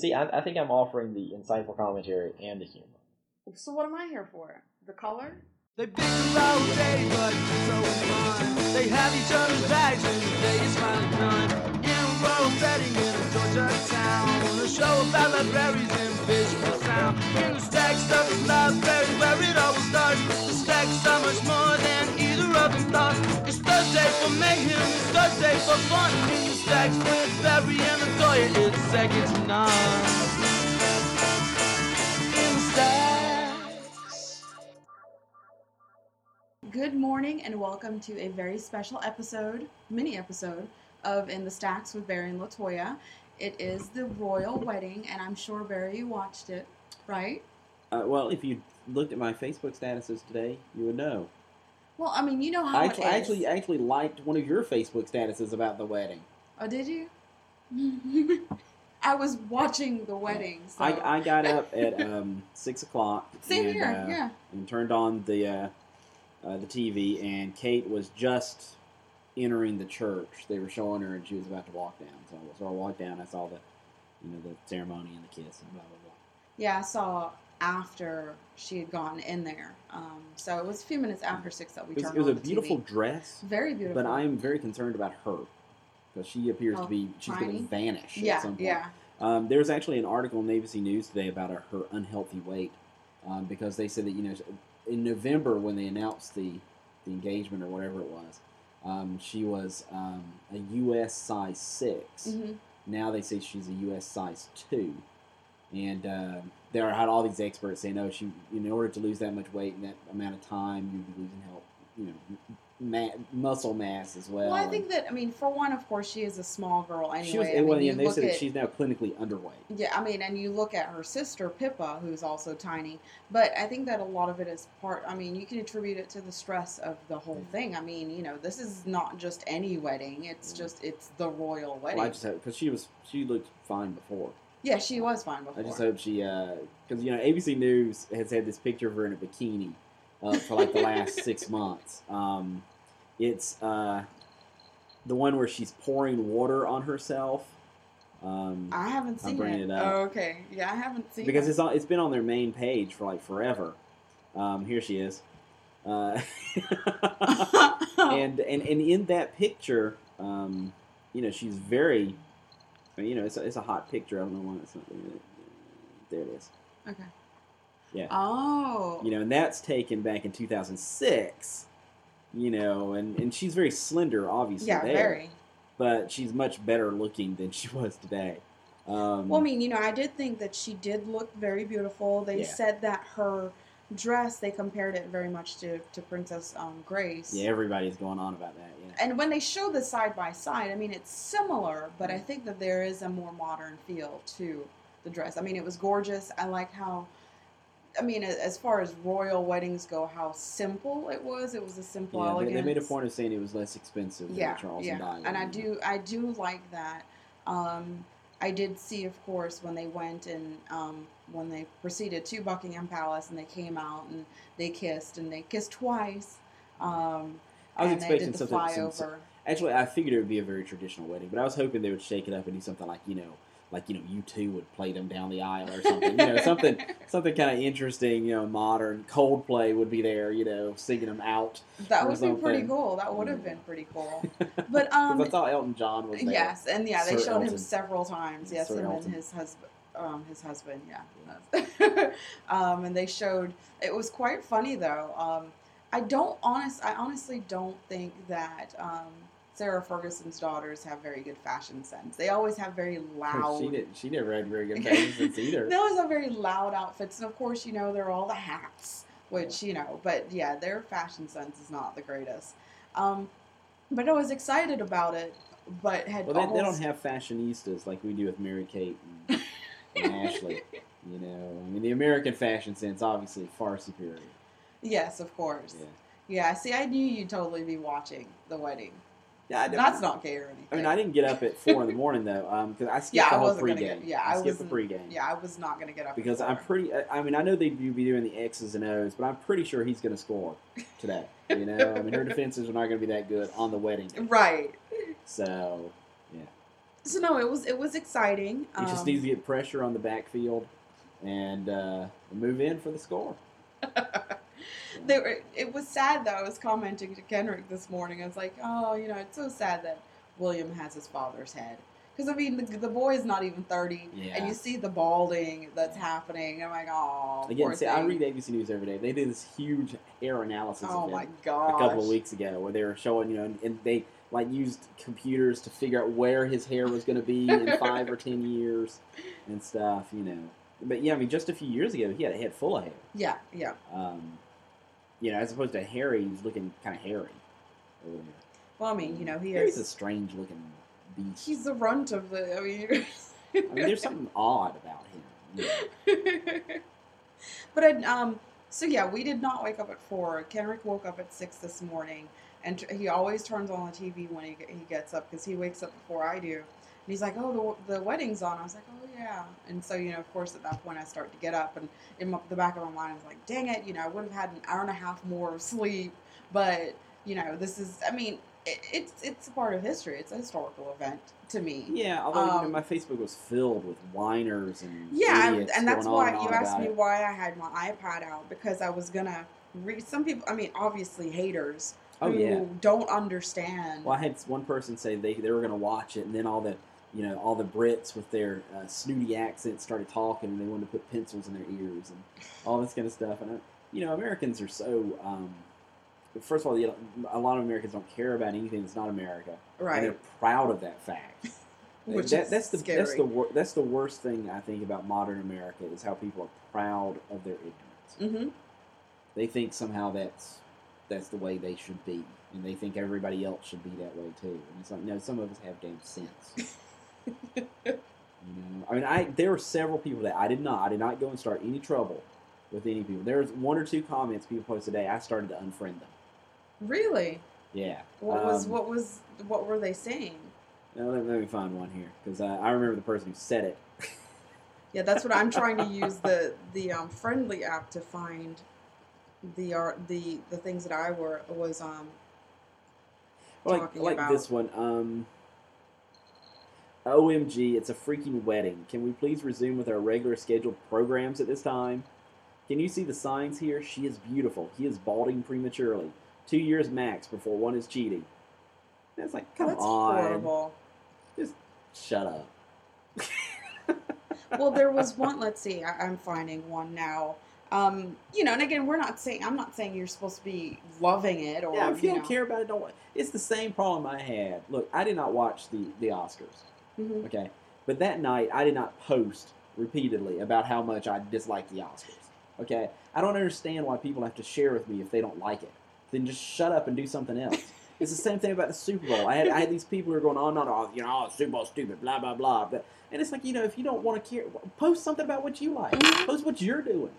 But see, I, I think I'm offering the insightful commentary and the humor. So what am I here for? The color? They bicker all day, but so fun. They have each other's bags and the day is finally done. In a rural setting in a Georgia town, a show about libraries and visual sound. In the stack stuff is library where it always starts. The stack's so much more than either of. It's Thursday for mayhem, it's Thursday for fun. In the stacks with Barry and Latoya, it's second to none. In stacks. Good morning and welcome to a very special episode, mini episode of In the Stacks with Barry and Latoya. It is the royal wedding, and I'm sure Barry you watched it, right? Uh, well, if you looked at my Facebook statuses today, you would know. Well, I mean, you know how I actually. I actually, actually liked one of your Facebook statuses about the wedding. Oh, did you? I was watching the wedding. So. I, I got up at um, six o'clock. Same and, here, uh, yeah. And turned on the uh, uh, the TV, and Kate was just entering the church. They were showing her, and she was about to walk down. So, so I walked down. I saw the, you know, the ceremony and the kiss and blah blah blah. Yeah, I saw after she had gone in there. Um, so it was a few minutes after six that we It was, turned it was a beautiful TV. dress, Very beautiful. but I am very concerned about her because she appears Oh, to be she's going to vanish yeah, at some point. yeah. Um, there was actually an article in ABC News today about her, her unhealthy weight um, because they said that you know in November when they announced the the engagement or whatever it was, um, she was um, a U.S. size 6 hmm Now they say she's a U.S. size two, and uh, there are had all these experts saying, "Oh, she in order to lose that much weight in that amount of time, you'd be losing health, you know, ma- muscle mass as well." Well, I and- think that I mean, for one, of course, she is a small girl anyway. she was. I mean, well, and they said that she's now clinically underweight. Yeah, I mean, and you look at her sister Pippa, who's also tiny. But I think that a lot of it is part. I mean, you can attribute it to the stress of the whole thing. I mean, you know, this is not just any wedding. It's just it's the royal wedding. Well, I just because she was she looked fine before. Yeah, she was fine before. I just hope she because you know ABC News has had this picture of her in a bikini uh, for like the last six months. Um, it's uh, the one where she's pouring water on herself. Um, I haven't seen it. it. Oh, okay. Yeah, I haven't seen it. because it. it's on, it's been on their main page for like forever. Um, here she is. Uh, and and and in that picture, um, you know, she's very, you know, it's a, it's a hot picture. I don't know why it's not there. It is. okay. Yeah. Oh. You know, and that's taken back in 2006. You know, and and she's very slender, obviously. yeah, there, very. But she's much better looking than she was today. Um, Well, I mean, you know, I did think that she did look very beautiful. They Yeah. said that her dress, they compared it very much to, to Princess um, Grace. yeah, everybody's going on about that. Yeah. And when they show the side by side, I mean, it's similar, but I think that there is a more modern feel to the dress. I mean, it was gorgeous. I like how, I mean, as far as royal weddings go, how simple it was. It was a simple, Yeah, they, elegance. they made a point of saying it was less expensive yeah, the Charles yeah. and Diana. And I do, I do like that. Um, I did see, of course, when they went and um, when they proceeded to Buckingham Palace and they came out and they kissed and they kissed twice. Um, I was expecting something- some-. Actually, I figured it would be a very traditional wedding, but I was hoping they would shake it up and do something like you know, like you know, U2 would play them down the aisle or something. you know, something something kind of interesting. You know, modern. Coldplay would be there. You know, singing them out. That would be pretty cool. That would have been pretty cool. but um, I thought Elton John was there. yes, and yeah, they Sir showed him several times. Yes, Sir him Elton. and his husband. Um, his husband, yeah. um, and they showed. It was quite funny though. Um, I don't honest. I honestly don't think that um, Sarah Ferguson's daughters have very good fashion sense. They always have very loud. She didn't. She never had very good fashion sense either. They always have very loud outfits, and of course, you know, they're all the hats, which you know. But yeah, their fashion sense is not the greatest. Um, but I was excited about it, but had Well, they, they don't have fashionistas like we do with Mary Kate and, and Ashley. You know, I mean, the American fashion sense obviously far superior. Yes, of course. Yeah. Yeah. See, I knew you'd totally be watching the wedding. Yeah, I That's not gay or anything. I mean, I didn't get up at four in the morning though, because I skipped Yeah, the whole gonna pregame. get. Yeah, I I, skipped the pregame. Yeah, I was not gonna get up because I'm pretty. I mean, I know they'd be doing the X's and O's, but I'm pretty sure he's going to score today. You know, I mean, her defenses are not going to be that good on the wedding day. right. So, yeah. So no, it was it was exciting. He just Um, needs to get pressure on the backfield and uh, move in for the score. they were, it was sad though. I was commenting to Kendrick this morning. I was like, oh, you know, it's so sad that William has his father's head. Because I mean, the, the boy is not even thirty, Yeah. and you see the balding that's happening. I'm like, oh, Again, see, I read ABC News every day. They did this huge hair analysis Oh my a couple of weeks ago where they were showing, you know, and, and they like used computers to figure out where his hair was going to be in five or ten years and stuff, you know. But yeah, I mean, just a few years ago, he had a head full of hair. Yeah, yeah. Um, you know, as opposed to Harry, he's looking kind of hairy. earlier. Well, I mean, you know, he Harry's a strange looking beast. He's the runt of the. I mean. I mean, there's something odd about him. you know. but I, um, so yeah, we did not wake up at four. Kenrick woke up at six this morning, and he always turns on the TV when he he gets up because he wakes up before I do. He's like, "Oh, the, the wedding's on." I was like, "Oh yeah." And so you know, of course, at that point, I start to get up, and in my, the back of my mind, I was like, "Dang it!" You know, I would have had an hour and a half more of sleep, but you know, this is. I mean, it, it's it's a part of history. It's a historical event to me. Yeah, although you know, Um, my Facebook was filled with whiners and Yeah, and, and that's why and you asked me it. why I had my iPad out because I was gonna read. Some people, I mean, obviously haters Oh who yeah. don't understand. Well, I had one person say they, they were going to watch it, and then all the you know all the Brits with their uh, snooty accents started talking, and they wanted to put pencils in their ears and all this kind of stuff. And I, you know, Americans are so. Um, first of all, you know, a lot of Americans don't care about anything that's not America, and they're proud of that fact. Which That- is that's the scary. that's the wor- that's the worst thing I think about modern America is how people are proud of their ignorance. hmm They think somehow that's that's the way they should be, and they think everybody else should be that way too. And it's like, no, some of us have damn sense. you know, I mean, I there were several people that I did not, I did not go and start any trouble with any people. There was one or two comments people posted today. I started to unfriend them. Really? Yeah. What was Um, what was what were they saying? Now, let, let me find one here because uh, I remember the person who said it. Yeah, that's what I'm trying to use the the um, friendly app to find the art the the things that I were was um like talking like about. this one. Um, OMG, it's a freaking wedding. Can we please resume with our regular scheduled programs at this time? Can you see the signs here? She is beautiful. He is balding prematurely. Two years max before one is cheating. And it's like, come that's on, horrible. Just shut up. well, there was one. Let's see. I, I'm finding one now. Um, you know, and again, we're not saying I'm not saying you're supposed to be loving it or Yeah, if you you don't know. care about it, don't. It's the same problem I had. Look, I did not watch the the Oscars. Mhm. Okay. But that night, I did not post repeatedly about how much I dislike the Oscars. Okay. I don't understand why people have to share with me if they don't like it. Then just shut up and do something else. it's the same thing about the Super Bowl. I had I had these people who are going on, on, on you know, oh, Super Bowl stupid, blah blah blah. But, and it's like you know, if you don't want to care, post something about what you like. Mhm. Post what you're doing.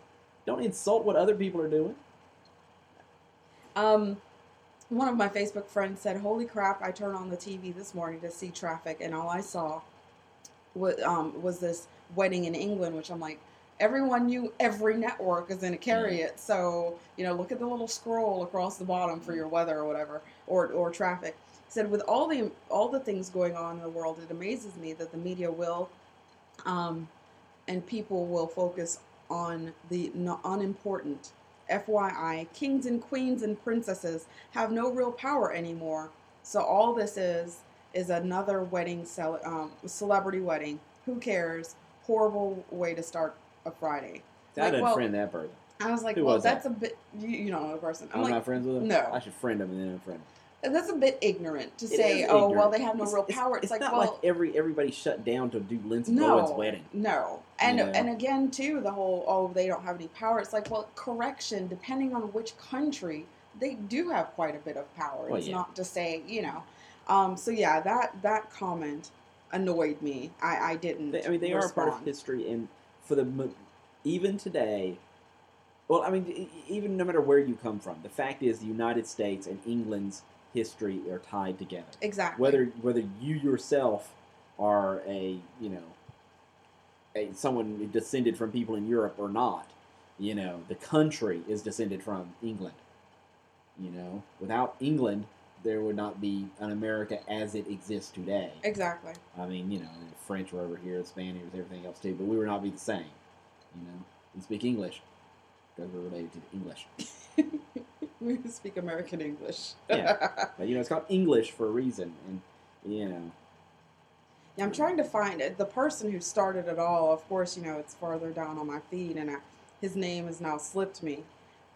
Don't insult what other people are doing. Um, one of my Facebook friends said, "Holy crap! I turned on the TV this morning to see traffic, and all I saw was um, was this wedding in England." Which I'm like, everyone knew every network is going to carry it, so you know, look at the little scroll across the bottom for your weather or whatever, or or traffic. He said, with all the all the things going on in the world, it amazes me that the media will, um, and people will focus on the unimportant FYI, kings and queens and princesses have no real power anymore. So all this is is another wedding, cel- um, celebrity wedding. Who cares? Horrible way to start a Friday. I Like, didn't well, friend that person. I was like, Who well, was that? that's a bit. You, you don't know the person. I'm I'm like, not friends with him. no. I should friend him and then unfriend him. That's a bit ignorant to It say. Oh, well, they have no It's- real it's- power. It's, It's, like, not well, like every everybody shut down to do Lindsay no, Lohan's wedding. No, and You know? and again too, the whole oh they don't have any power. It's like well, correction. Depending on which country, they do have quite a bit of power. Well, it's yeah. not to say you know. Um, so yeah, that that comment annoyed me. I I didn't. They, I mean, they are a part of history, and for the even today. Well, I mean, even no matter where you come from, the fact is the United States and England's history are tied together. Exactly. Whether whether you yourself are a you know a someone descended from people in Europe or not, you know the country is descended from England. You know, without England, there would not be an America as it exists today. Exactly. I mean, you know, the French were over here, the Spaniards, everything else too, but we would not be the same. You know, we speak English because we're related to English. we speak American English. Yeah. But you know, it's called English for a reason, and you know, Yeah, I'm trying to find it. The person who started it all, of course, you know, it's farther down on my feed, and I, his name has now slipped me.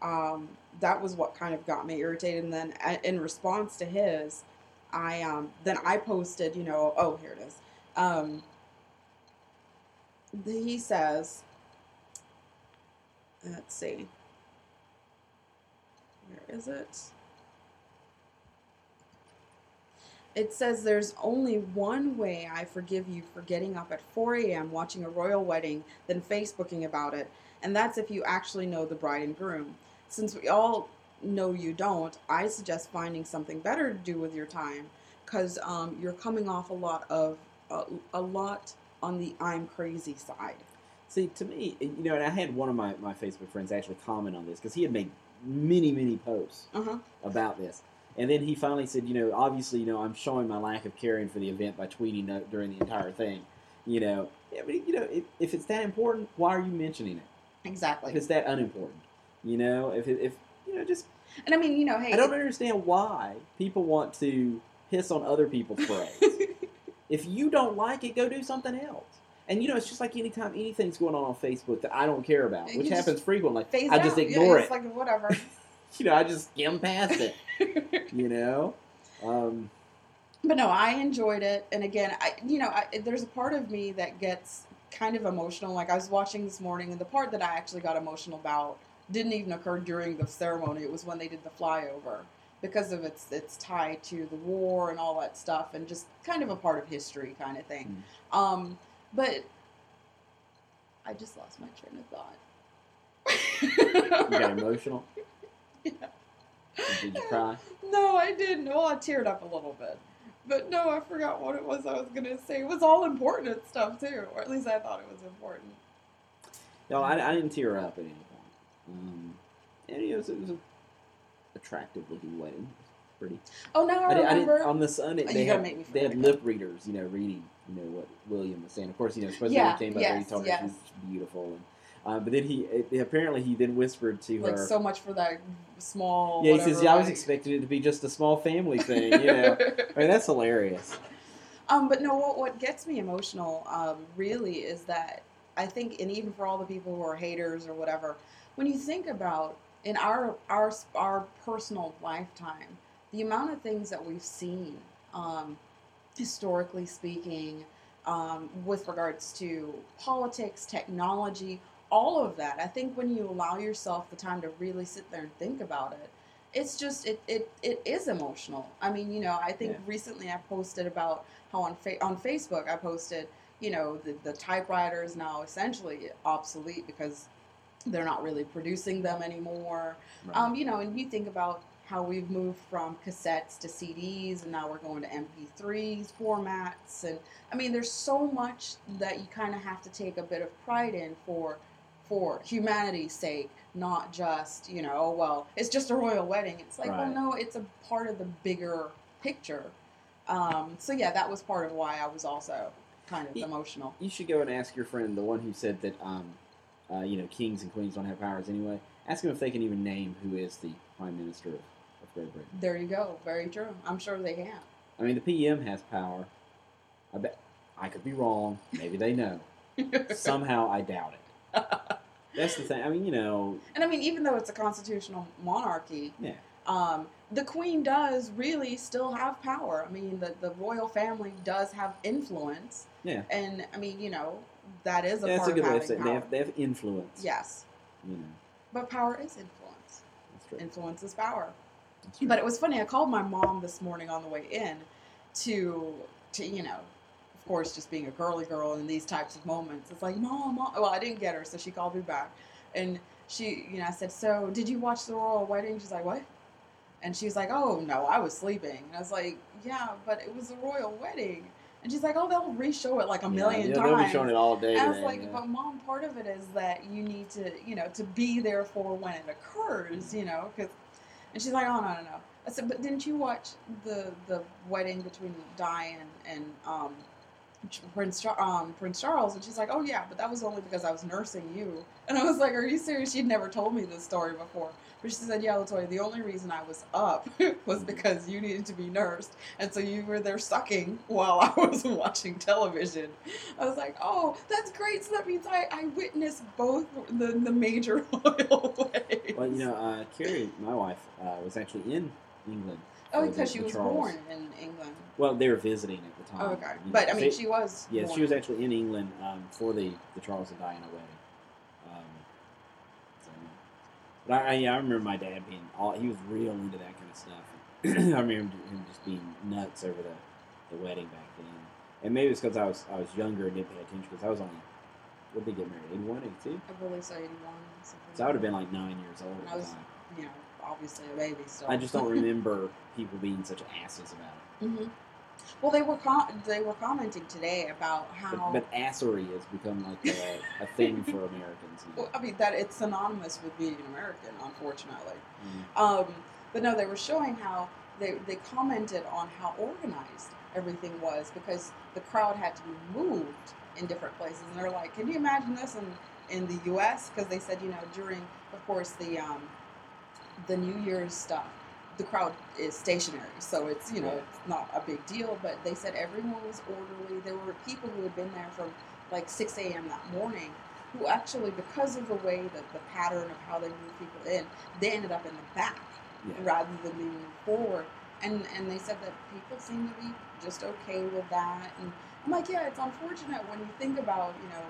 Um, that was what kind of got me irritated. And then, uh, in response to his, I um, then I posted, you know, oh here it is. Um, he says, let's see, where is it? It says there's only one way I forgive you for getting up at 4 a.m. watching a royal wedding than Facebooking about it, and that's if you actually know the bride and groom. Since we all know you don't, I suggest finding something better to do with your time, because um, you're coming off a lot of a lot on the I'm crazy side. see, to me, you know, and I had one of my, my Facebook friends actually comment on this because he had made many, many posts Uh huh. about this. And then he finally said, you know, obviously, you know, I'm showing my lack of caring for the event by tweeting during the entire thing. You know, I mean, you know, if, if it's that important, why are you mentioning it? Exactly. If it's that unimportant, you know, if it, if you know, just And I mean, you know, hey, I don't understand why people want to piss on other people's parades. if you don't like it, go do something else. And you know, it's just like anytime anything's going on on Facebook that I don't care about, which just happens frequently. I just out. Yeah, ignore it's it. like whatever. You know, I just skim past it. you know, um, But no, I enjoyed it, and again, I you know, I, there's a part of me that gets kind of emotional. Like I was watching this morning, and the part that I actually got emotional about didn't even occur during the ceremony. It was when they did the flyover because of its its tie to the war and all that stuff, and just kind of a part of history kind of thing. Um, but I just lost my train of thought. you got emotional. Yeah. Did you cry? No, I didn't. Well, I teared up a little bit. But no, I forgot what it was I was going to say. It was all important stuff, too. Or at least I thought it was important. No, I, I didn't tear up at any point. Um, and it was, it was a attractive looking wedding. Pretty. Oh, now I, I, did, I remember. didn't, on the sun. It, they had, make me they had lip readers, you know, reading, you know, what William was saying. Of course, you know, supposedly Yeah, came up yes, there. He told her yes. she was beautiful, and uh, but then he it, apparently he then whispered to like, her. so much for that small. yeah, he says, whatever "Yeah, I was expecting it to be just a small family thing." You know, I mean, that's hilarious. Um, but no, what what gets me emotional, um, really, is that I think, and even for all the people who are haters or whatever, when you think about in our our our personal lifetime, the amount of things that we've seen, um, historically speaking, um, with regards to politics, technology, all of that. I think when you allow yourself the time to really sit there and think about it, it's just it it, it is emotional. I mean, you know, I think Yeah. recently I posted about how on fa- on Facebook I posted, you know, the the typewriter is now essentially obsolete because they're not really producing them anymore. Right. Um, you know, and you think about how we've moved from cassettes to CDs, and now we're going to MP3s formats, and I mean, there's so much that you kind of have to take a bit of pride in for for humanity's sake, not just you know, oh well, it's just a royal wedding. It's like, well, no, it's a part of the bigger picture. Um, so yeah, that was part of why I was also kind of Ye- emotional. you should go and ask your friend, the one who said that, um, uh, you know, kings and queens don't have powers anyway. Ask them if they can even name who is the prime minister of, of Great Britain. There you go. Very true. I'm sure they can. I mean, the PM has power. I bet I could be wrong. Maybe they know. Somehow, I doubt it. That's the thing. I mean, you know, And I mean, even though it's a constitutional monarchy, Yeah. um, the queen does really still have power. I mean, the, the royal family does have influence. Yeah. And I mean, you know, that is a yeah, that's part a good of way of having saying it. power. they have they have influence. yes, You know, but power is influence. that's true. Influence is power. But it was funny. I called my mom this morning on the way in to to you know, of course, just being a girly girl in these types of moments. It's like, mom, mom. Well, I didn't get her, so she called me back, and she, you know, I said, so did you watch the royal wedding? She's like, what? And she's like, oh no, I was sleeping. And I was like, yeah, but it was a royal wedding. And she's like, oh, they'll re-show it like a Yeah, million yeah, times. They'll be showing it all day. And I was like, yeah. but mom, part of it is that you need to, you know, to be there for when it occurs, you know, because. And she's like, oh no no no, I said, but didn't you watch the the wedding between Diana and um, Prince um, Prince Charles? And she's like, oh yeah, but that was only because I was nursing you. And I was like, are you serious? She'd never told me this story before. But she said, yeah, Latoya, the only reason I was up was because you needed to be nursed, and so you were there sucking while I was watching television. I was like, oh, that's great. So that means I, I witnessed both the the major royal weddings. Well, you know, uh, Carrie, my wife, uh, was actually in England. Oh, because she was Charles. born in England. Well, they were visiting at the time. Oh, okay. You know, But I mean, they- she was. Yes, born. she was actually in England um, for the, the Charles and Diana wedding. Um, so, but I, I, yeah, I remember my dad being all he was real into that kind of stuff. I remember him just being nuts over the, the wedding back then. And maybe it's because I was I was younger and didn't pay attention because I was only what did they get married? 81, 82? I believe so, 81. something So I would have been like nine years old I was- time. that. You know, obviously a baby still. I just don't remember people being such asses about it. hmm Well, they were com- they were commenting today about how. But, but assery has become like a, a thing for Americans. now. well, I mean, that it's synonymous with being an American, unfortunately. Mm. Um, but no, they were showing how they, they commented on how organized everything was because the crowd had to be moved in different places. And they're like, can you imagine this in, in the U.S.? Because they said, you know, during, of course, the um, the New Year's stuff, the crowd is stationary, so it's you know it's not a big deal. But they said everyone was orderly. There were people who had been there from like 6 a.m. that morning who actually, because of the way that the pattern of how they move people in, they ended up in the back Yeah. rather than being moved forward. And and they said that people seem to be just okay with that. And I'm like, yeah, it's unfortunate when you think about you know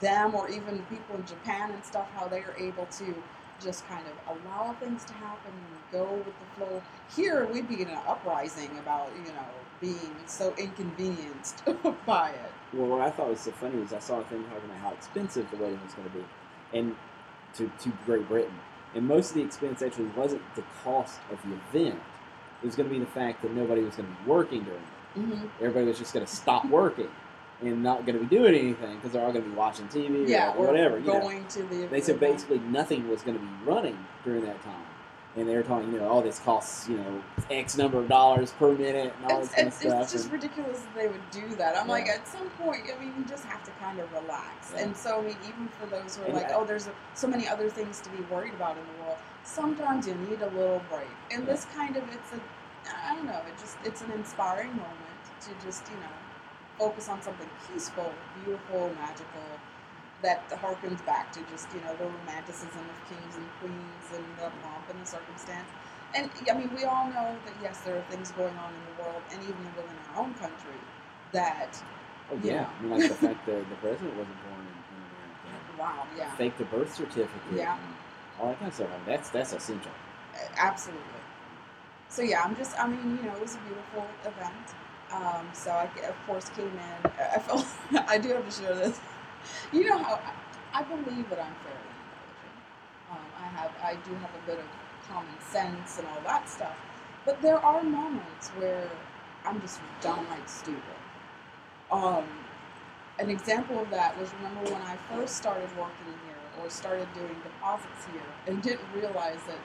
them or even people in Japan and stuff, how they are able to just kind of allow things to happen and go with the flow. Here, we'd be in an uprising about you know being so inconvenienced by it. Well, what I thought was so funny was I saw a thing talking about how expensive the wedding was going to be, and to to Great Britain, and most of the expense actually wasn't the cost of the event. It was going to be the fact that nobody was going to be working during it. Mm-hmm. Everybody was just going to stop working and not going to be doing anything because they're all going to be watching TV Yeah, or whatever. you know. going to the. They said basically nothing was going to be running during that time. And they were talking, you know, all this costs, you know, X number of dollars per minute and all It's, this kind of stuff. it's just and- ridiculous that they would do that. I'm like, at some point, I mean, you just have to kind of relax. Yeah. And so, I mean, even for those who are And like, I- oh, there's so many other things to be worried about in the world, sometimes you need a little break. And Yeah. this kind of, it's a, I don't know, it just, it's an inspiring moment to just, you know, focus on something peaceful, beautiful, magical, that harkens back to just, you know, the romanticism of kings and queens and the pomp and the circumstance. And I mean, we all know that yes, there are things going on in the world, and even within our own country, that oh, yeah. I mean, like the fact that the president wasn't born in, in America. wow, yeah, Fake the birth certificate. Yeah. All that kind of stuff. I mean, that's, that's essential. absolutely. So yeah, I'm just, I mean, you know, it was a beautiful event. Um, so I, of course, came in. I felt I do have to share this. You know how I, I believe that I'm fairly intelligent. Um, I have, I do have a bit of common sense and all that stuff. But there are moments where I'm just downright stupid. Um, an example of that was remember when I first started working here or started doing deposits here and didn't realize that,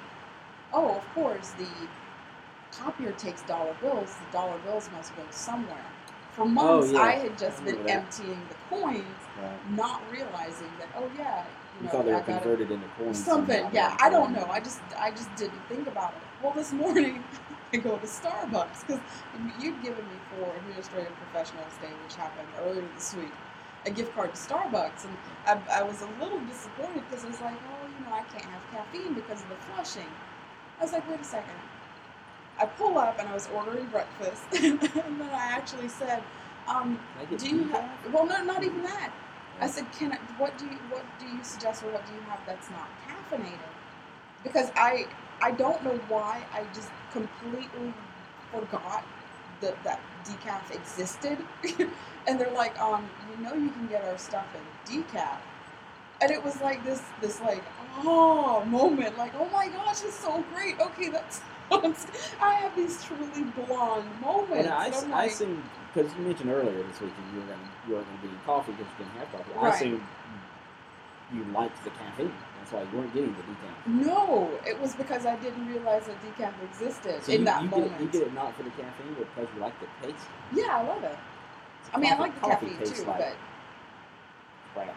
oh, of course, the copier takes dollar bills, the dollar bills must go somewhere. For oh, months, Oh, yeah. I had just I been that. emptying the coins, Right? not realizing that, oh, yeah, you You know, thought they were converted into coins. Something, somehow. yeah. I don't know. I just, I just didn't think about it. Well, this morning I go to Starbucks because you'd given me for Administrative Professionals Day, which happened earlier this week, a gift card to Starbucks, and I, I was a little disappointed because I was like, oh, you know, I can't have caffeine because of the flushing. I was like, wait a second. I pull up and I was ordering breakfast, and then I actually said, um, Can I get do you have? Well, no, not even that. I said, "Can I, what do you what do you suggest or what do you have that's not caffeinated?" Because I I don't know why I just completely forgot that that decaf existed, and they're like, "Um, you know, you can get our stuff in decaf," and it was like this this like oh moment, like oh my gosh, it's so great. Okay, that's. I have these truly blonde moments. Well, I, and I'm I like, because you mentioned earlier this week that you were going to you were going to be in coffee because you didn't have coffee. I Right. assume you liked the caffeine. That's why you weren't getting the decaf. No, it was because I didn't realize that decaf existed So in you, that you moment. Get it, you get it not for the caffeine, but because you like the taste. Yeah, I love it. I mean, I like the coffee caffeine too, like crap.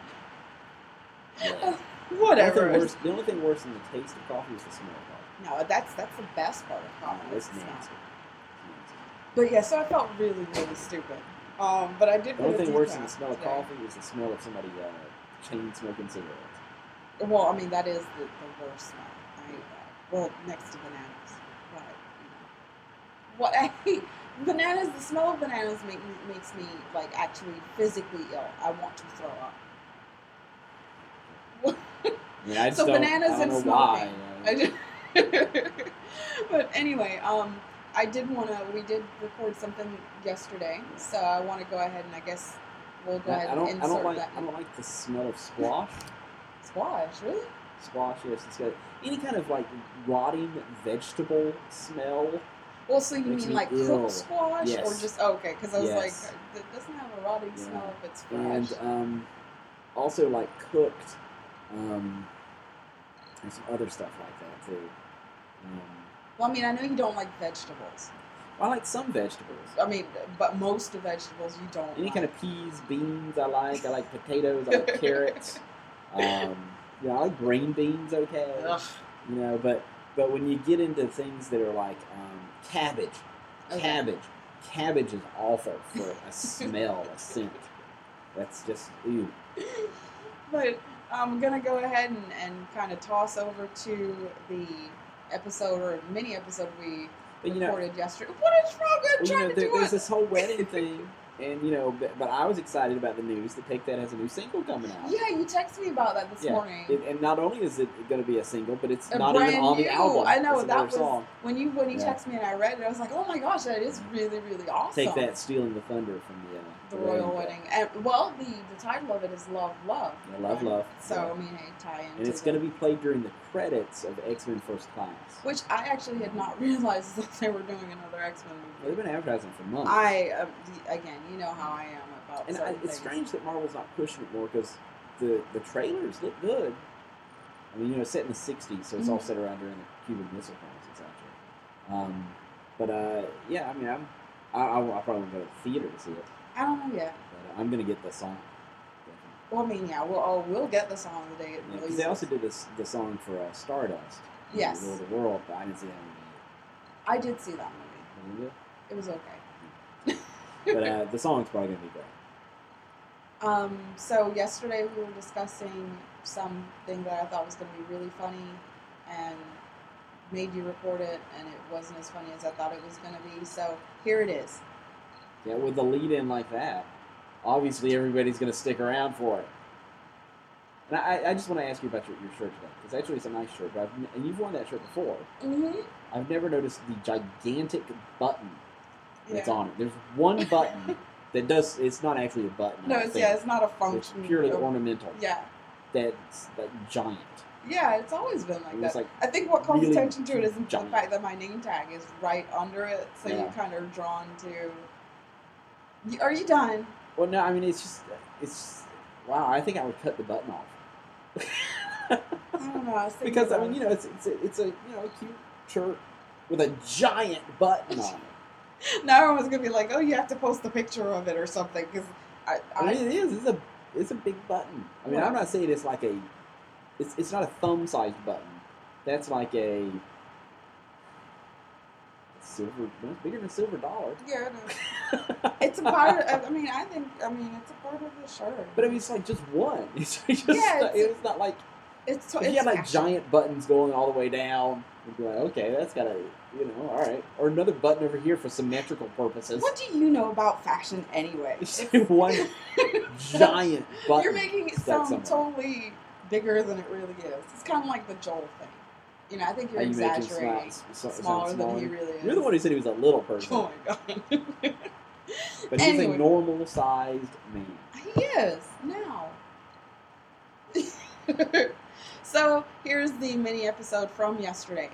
Yeah. but The whatever. only, worse, the only thing worse than the taste of coffee is the smell coffee. No, that's that's the best part of coffee. It's is the smell. nasty. But yeah, so I felt really, really stupid. Um, but I did. The only thing worse than the smell of coffee is the smell of somebody uh, chain smoking cigarettes. Well, I mean that is the, the worst smell. I hate that. Well, next to bananas, but what I hate bananas. The smell of bananas make makes me like actually physically ill. I want to throw up. I mean, I just So bananas and know why. I uh, just, but anyway, um, I did want to. We did record something yesterday, so I want to go ahead and I guess we'll go ahead I and don't, I insert don't like, that. I don't like the smell of squash. Squash, really? Squash, yes, it's got any kind of like rotting vegetable smell. Well, so you mean me like ill. cooked squash, or just oh, okay? Because I was Yes. like, it doesn't have a rotting Yeah. smell if it's fresh. and um, also like cooked. Um, and some other stuff like that too. Um, well, I mean, I know you don't like vegetables. I like some vegetables. I mean, but most of vegetables you don't. Any like. kind of peas, beans, I like. I like potatoes. I like carrots. Um, you know, I like green beans. Okay. Ugh. You know, but but when you get into things that are like um, cabbage, Okay. cabbage, cabbage is awful for a smell, a scent. That's just ew. But I'm gonna go ahead and, and kind of toss over to the episode or mini episode we But you know, recorded yesterday. What is wrong? I'm Well, you trying know, to there, do there's it. this whole wedding thing, and you know, but, but I was excited about the news to Take That as a new single coming out. Yeah, you texted me about that this Yeah, morning. It, and not only is it going to be a single, but it's A not even on the album. I know, It's that was- song. when you when you Yeah. texted me and I read it, I was like, oh my gosh, that is really really awesome. Take That, stealing the thunder from the uh, the royal wedding. And well, the the title of it is Love Love. Yeah, Love, Love. So Yeah. I mean, tie into And it's going to be played during the credits of X Men First Class. which I actually had not realized that they were doing another X Men movie. They've been advertising for months. I uh, again, you know how I am about and I, it's things. strange that Marvel's not pushing it more because the the trailers look good. I mean, you know, it's set in the '60s, so it's all Mhm. set around during the Cuban Missile Crisis, actually. Um, but uh, yeah, I mean, I'm I, I, I probably won't go to the theater to see it, I don't know yet. but uh, I'm gonna get the song. Well, I mean, yeah, we'll oh, we'll get the song the day it releases. they also did this the song for uh, Stardust. Yes. Rule the World, but I didn't see that movie. I did see that movie. It was okay. But uh, the song's probably gonna be great. Um, so yesterday we were discussing something that I thought was going to be really funny, and made you record it, and it wasn't as funny as I thought it was going to be. So here it is. Yeah, with the lead in like that, obviously everybody's going to stick around for it. And I, I just want to ask you about your, your shirt today, because actually it's a nice shirt, but I've, and you've worn that shirt before. Mm-hmm. I've never noticed the gigantic button that's Yeah. on it. There's one button that does, it's not actually a button. No, it's yeah, it's not a function. It's purely of- ornamental. Yeah, That's like giant. yeah, it's always been like that. like, I think what calls really attention to it is the fact that my name tag is right under it, so Yeah. you're kind of drawn to. Are you done? Well, no, I mean, it's just, it's, wow, I think I would cut the button off. I don't know. I was because I mean, you know, it's it's a, it's a you know cute shirt with a giant button on it. now everyone's gonna be like, "Oh, you have to post a picture of it or something," because I, I I, mean, it is. It's a it's a big button. I mean, I'm not saying it's like a it's it's not a thumb sized button. That's like a silver. It's bigger than silver dollar. yeah, no. it's a part. Of, I mean, I think. I mean, it's a part of the shirt. But I mean, it's like just one. It's just Yeah, it's- it's, not like it's if it's you had like fashion. giant buttons going all the way down. You'd be like, okay, that's got to you know, all right, or another button over here for symmetrical purposes. What do you know about fashion anyway? One giant button. You're making it sound somewhere. totally bigger than it really is. It's kind of like the Joel thing. You know, I think you're you exaggerating. smi- s- s- smaller sound than he really is. You're the one who said he was a little person, Oh my god. but he's Anyway. a normal sized man. He is now. so here's the mini episode from yesterday.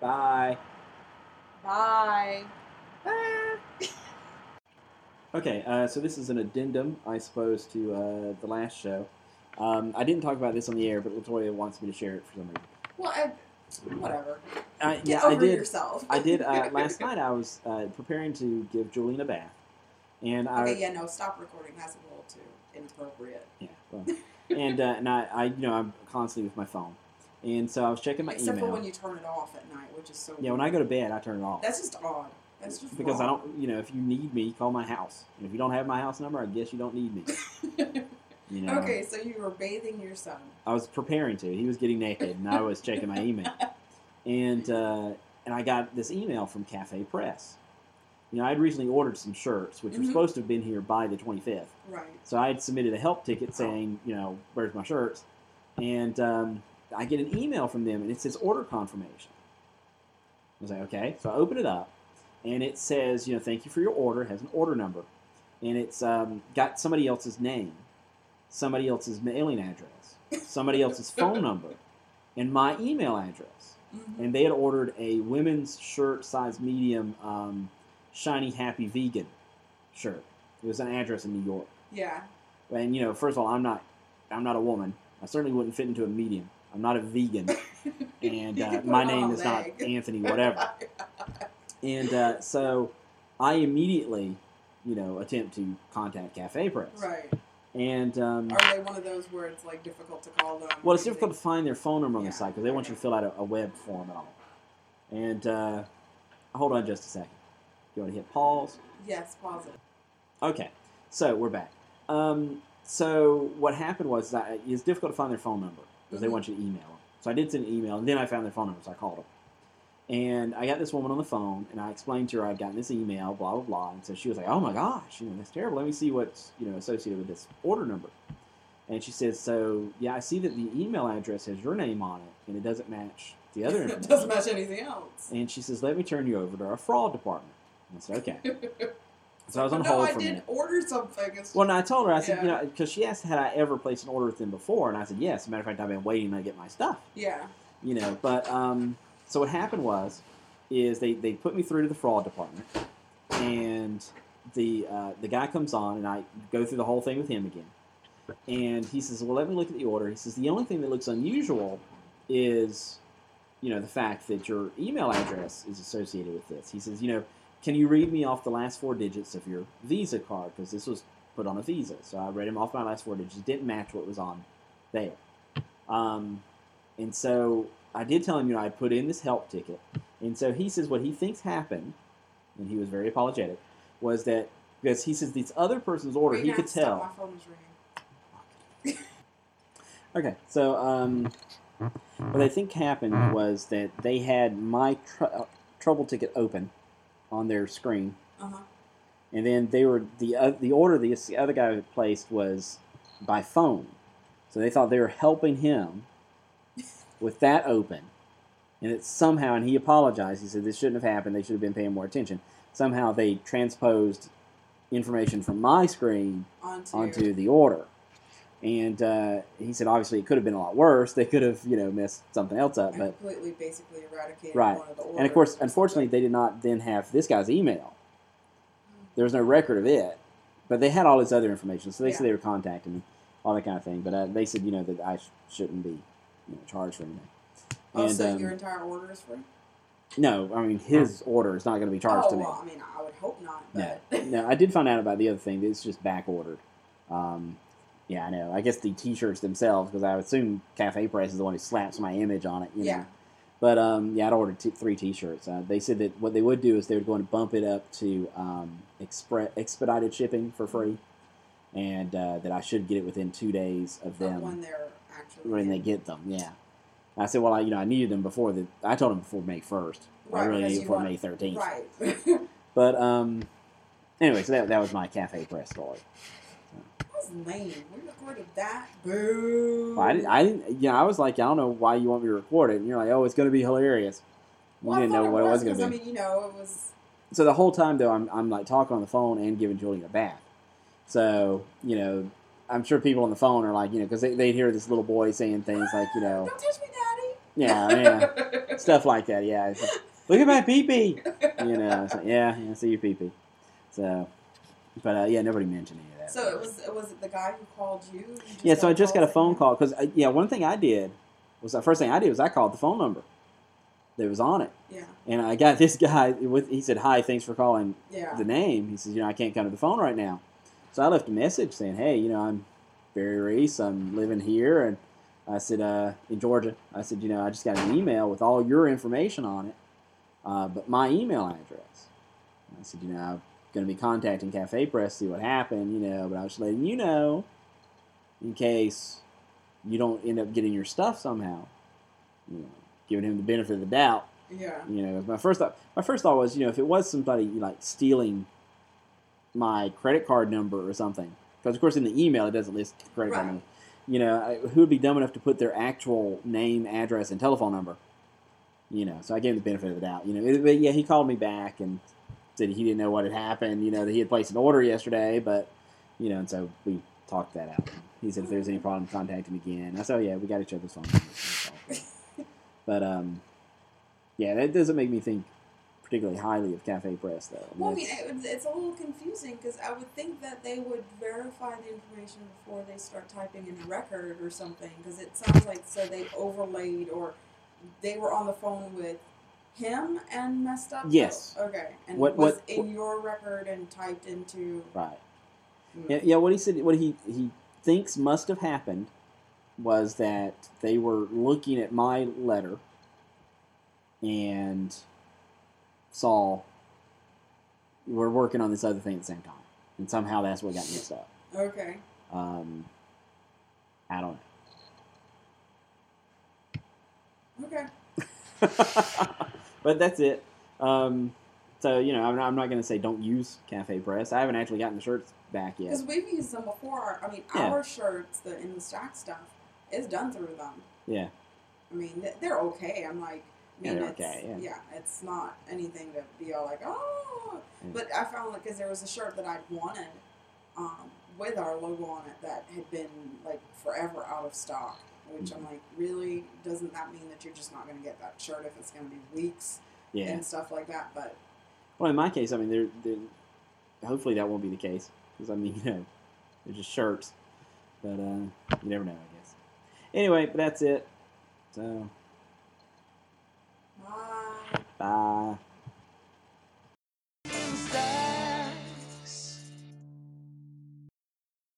Bye. Bye. Okay, uh, so this is an addendum, I suppose, to uh, the last show. Um, I didn't talk about this on the air, but Latoya wants me to share it for some reason. Well, I, whatever. Uh, yeah, I did. yourself. I did. Uh, last night I was uh, preparing to give Julian a bath, and I Okay, yeah, no, stop recording. That's a little too inappropriate. yeah, well, and uh, and I, I you know I'm constantly with my phone, and so I was checking my Except email. for when you turn it off at night, which is so. yeah, when I go to bed, I turn it off. That's just odd. That's just because I don't, you know, if you need me, call my house. And if you don't have my house number, I guess you don't need me. You know. okay, so you were bathing your son. I was preparing to. He was getting naked, and I was checking my email, and uh, and I got this email from Cafe Press. You know, I'd recently ordered some shirts, which were Mhm. supposed to have been here by the 25th. Right. So I had submitted a help ticket saying, you know, where's my shirts? And um, I get an email from them, and it says order confirmation. I was like, okay. So I open it up, and it says, you know, thank you for your order. It has an order number, and it's um, got somebody else's name, somebody else's mailing address, somebody else's phone number, and my email address. Mhm. And they had ordered a women's shirt, size medium, um, shiny happy vegan shirt. It was an address in New York. Yeah. And you know, first of all, I'm not, I'm not a woman. I certainly wouldn't fit into a medium. I'm not a vegan, and uh, my name is not. Anthony, whatever. And uh, so, I immediately, you know, attempt to contact Cafe Press. right. And um, Are they one of those where it's like difficult to call them? well, it's difficult to find their phone number on the site because they want you to fill out a, a web form and all. And uh, hold on just a second. You want to hit pause? Yes, positive. Okay, so we're back. Um, so what happened was that it's difficult to find their phone number because they Mhm. want you to email them. So I did send an email, and then I found their phone number, so I called them. And I got this woman on the phone, and I explained to her I'd gotten this email, blah blah blah, and so she was like, "Oh my gosh, you know that's terrible. Let me see what's you know associated with this order number." And she said, "So yeah, I see that the email address has your name on it, and it doesn't match the other it doesn't match anything else. and she says, "Let me turn you over to our fraud department." And I said, "Okay." So I was on no, hold I for a did minute. order something. It's Well, no, I told her, I said, you know, because she asked, had I ever placed an order with them before? And I said, yes. As a matter of fact, I've been waiting to get my stuff, yeah. you know. But, um, so what happened was, is they, they put me through to the fraud department, and the, uh, the guy comes on, and I go through the whole thing with him again. And he says, well, let me look at the order. He says, the only thing that looks unusual is, you know, the fact that your email address is associated with this. He says, you know, can you read me off the last four digits of your Visa card? Because this was put on a Visa. So I read him off my last four digits. It didn't match what was on there. Um, and so I did tell him, you know, I put in this help ticket. And so he says what he thinks happened, and he was very apologetic, was that because he says this other person's order, Wait, he could tell. My phone is ringing. Okay, so um, what I think happened was that they had my tr- uh, trouble ticket open on their screen, Uh huh. and then they were the uh, the order the, the other guy placed was by phone, so they thought they were helping him with that open, and it somehow and he apologized. He said this shouldn't have happened. They should have been paying more attention. Somehow they transposed information from my screen Onto. onto the order. And uh, he said, obviously, it could have been a lot worse. They could have, you know, messed something else up. and But completely, basically eradicated Right. one of the and of course, unfortunately, they did not then have this guy's email. There was no record of it, but they had all his other information. So they said they were contacting me, all that kind of thing. But uh, they said, you know, that I sh- shouldn't be, you know, charged for anything. Oh, and, so um, your entire order is free? No, I mean his order is not going to be charged oh, to me. well, I mean, I would hope not. No, But no, I did find out about the other thing. It's just back ordered. Um, yeah, I know. I guess the T-shirts themselves, because I would assume Cafe Press is the one who slaps my image on it. You Yeah. Know? But um, yeah, I'd ordered t- three T-shirts. Uh, they said that what they would do is they were going to bump it up to um, expre- expedited shipping for free, and uh, that I should get it within two days of but them when they're when they get them. Yeah. I said, well, I, you know, I needed them before the. I told them before May first. I really need it before May thirteenth. right. But um, anyway, so that, that was my Cafe Press story. That's lame. We recorded that. Boo. Well, I didn't, I didn't, you know, I was like, I don't know why you want me to record it. And you're like, oh, it's going to be hilarious. You Well, didn't know what it was going to be. I mean, you know, it was. so the whole time, though, I'm, I'm like talking on the phone and giving Julian a bath. So, you know, I'm sure people on the phone are like, you know, because they, they'd hear this little boy saying things like, you know, Don't touch me, daddy. yeah, yeah, stuff like that. Yeah. Like, Look at my pee pee. You know, like, yeah, yeah, see your pee pee. So, but uh, yeah, nobody mentioned any of that. So it was it was it the guy who called you? You Yeah, so I just got a phone call because yeah, one thing I did was the first thing I did was I called the phone number that was on it, Yeah, and I got this guy with. He said, "Hi, thanks for calling yeah. the name." He says, "You know, I can't come to the phone right now," so I left a message saying, "Hey, you know, I'm Barry Reese. I'm living here, and I said uh, in Georgia. I said, you know, I just got an email with all your information on it, uh, but my email address." I said, you know, I'm going to be contacting Cafe Press, see what happened, you know, but I was just letting you know in case you don't end up getting your stuff somehow. You know, giving him the benefit of the doubt. Yeah. You know, my first thought, my first thought was, you know, if it was somebody like stealing my credit card number or something, because of course in the email it doesn't list credit card number. You know, who would be dumb enough to put their actual name, address, and telephone number? You know, so I gave him the benefit of the doubt. You know, but yeah, he called me back and said he didn't know what had happened. You know, that he had placed an order yesterday, but you know, and so we talked that out. He said if there's any problem, contact him again. I said, oh yeah, we got each other's phone numbers. But um, yeah, that doesn't make me think particularly highly of CafePress, though. Well, I mean, that's- it, it's a little confusing because I would think that they would verify the information before they start typing in a record or something. Because it sounds like so they overlaid or they were on the phone with him and messed up. Yes. Okay. And What- was what- in your record and typed into. right. Hmm. Yeah, yeah. What he said, what he he thinks must have happened was that they were looking at my letter and saw we're working on this other thing at the same time, and somehow that's what got mixed up. Okay. Um, I don't know. Okay. but that's it. Um, so you know, I'm not, I'm not going to say don't use CafePress. I haven't actually gotten the shirts back yet. Because we've used them before. I mean, Yeah. our shirts, the in the stock stuff, is done through them. Yeah. I mean, they're okay. I'm like, Yeah, it's, okay, yeah. it's not anything to be all like, oh. Yeah. But I found like, because there was a shirt that I'd wanted um, with our logo on it that had been like forever out of stock. Which Mm-hmm. I'm like, really? Doesn't that mean that you're just not going to get that shirt if it's going to be weeks Yeah. and stuff like that? But Well, in my case, I mean, they're, they're hopefully that won't be the case because I mean, you know, they're just shirts, but uh, you never know, I guess. Anyway, but that's it. So 啊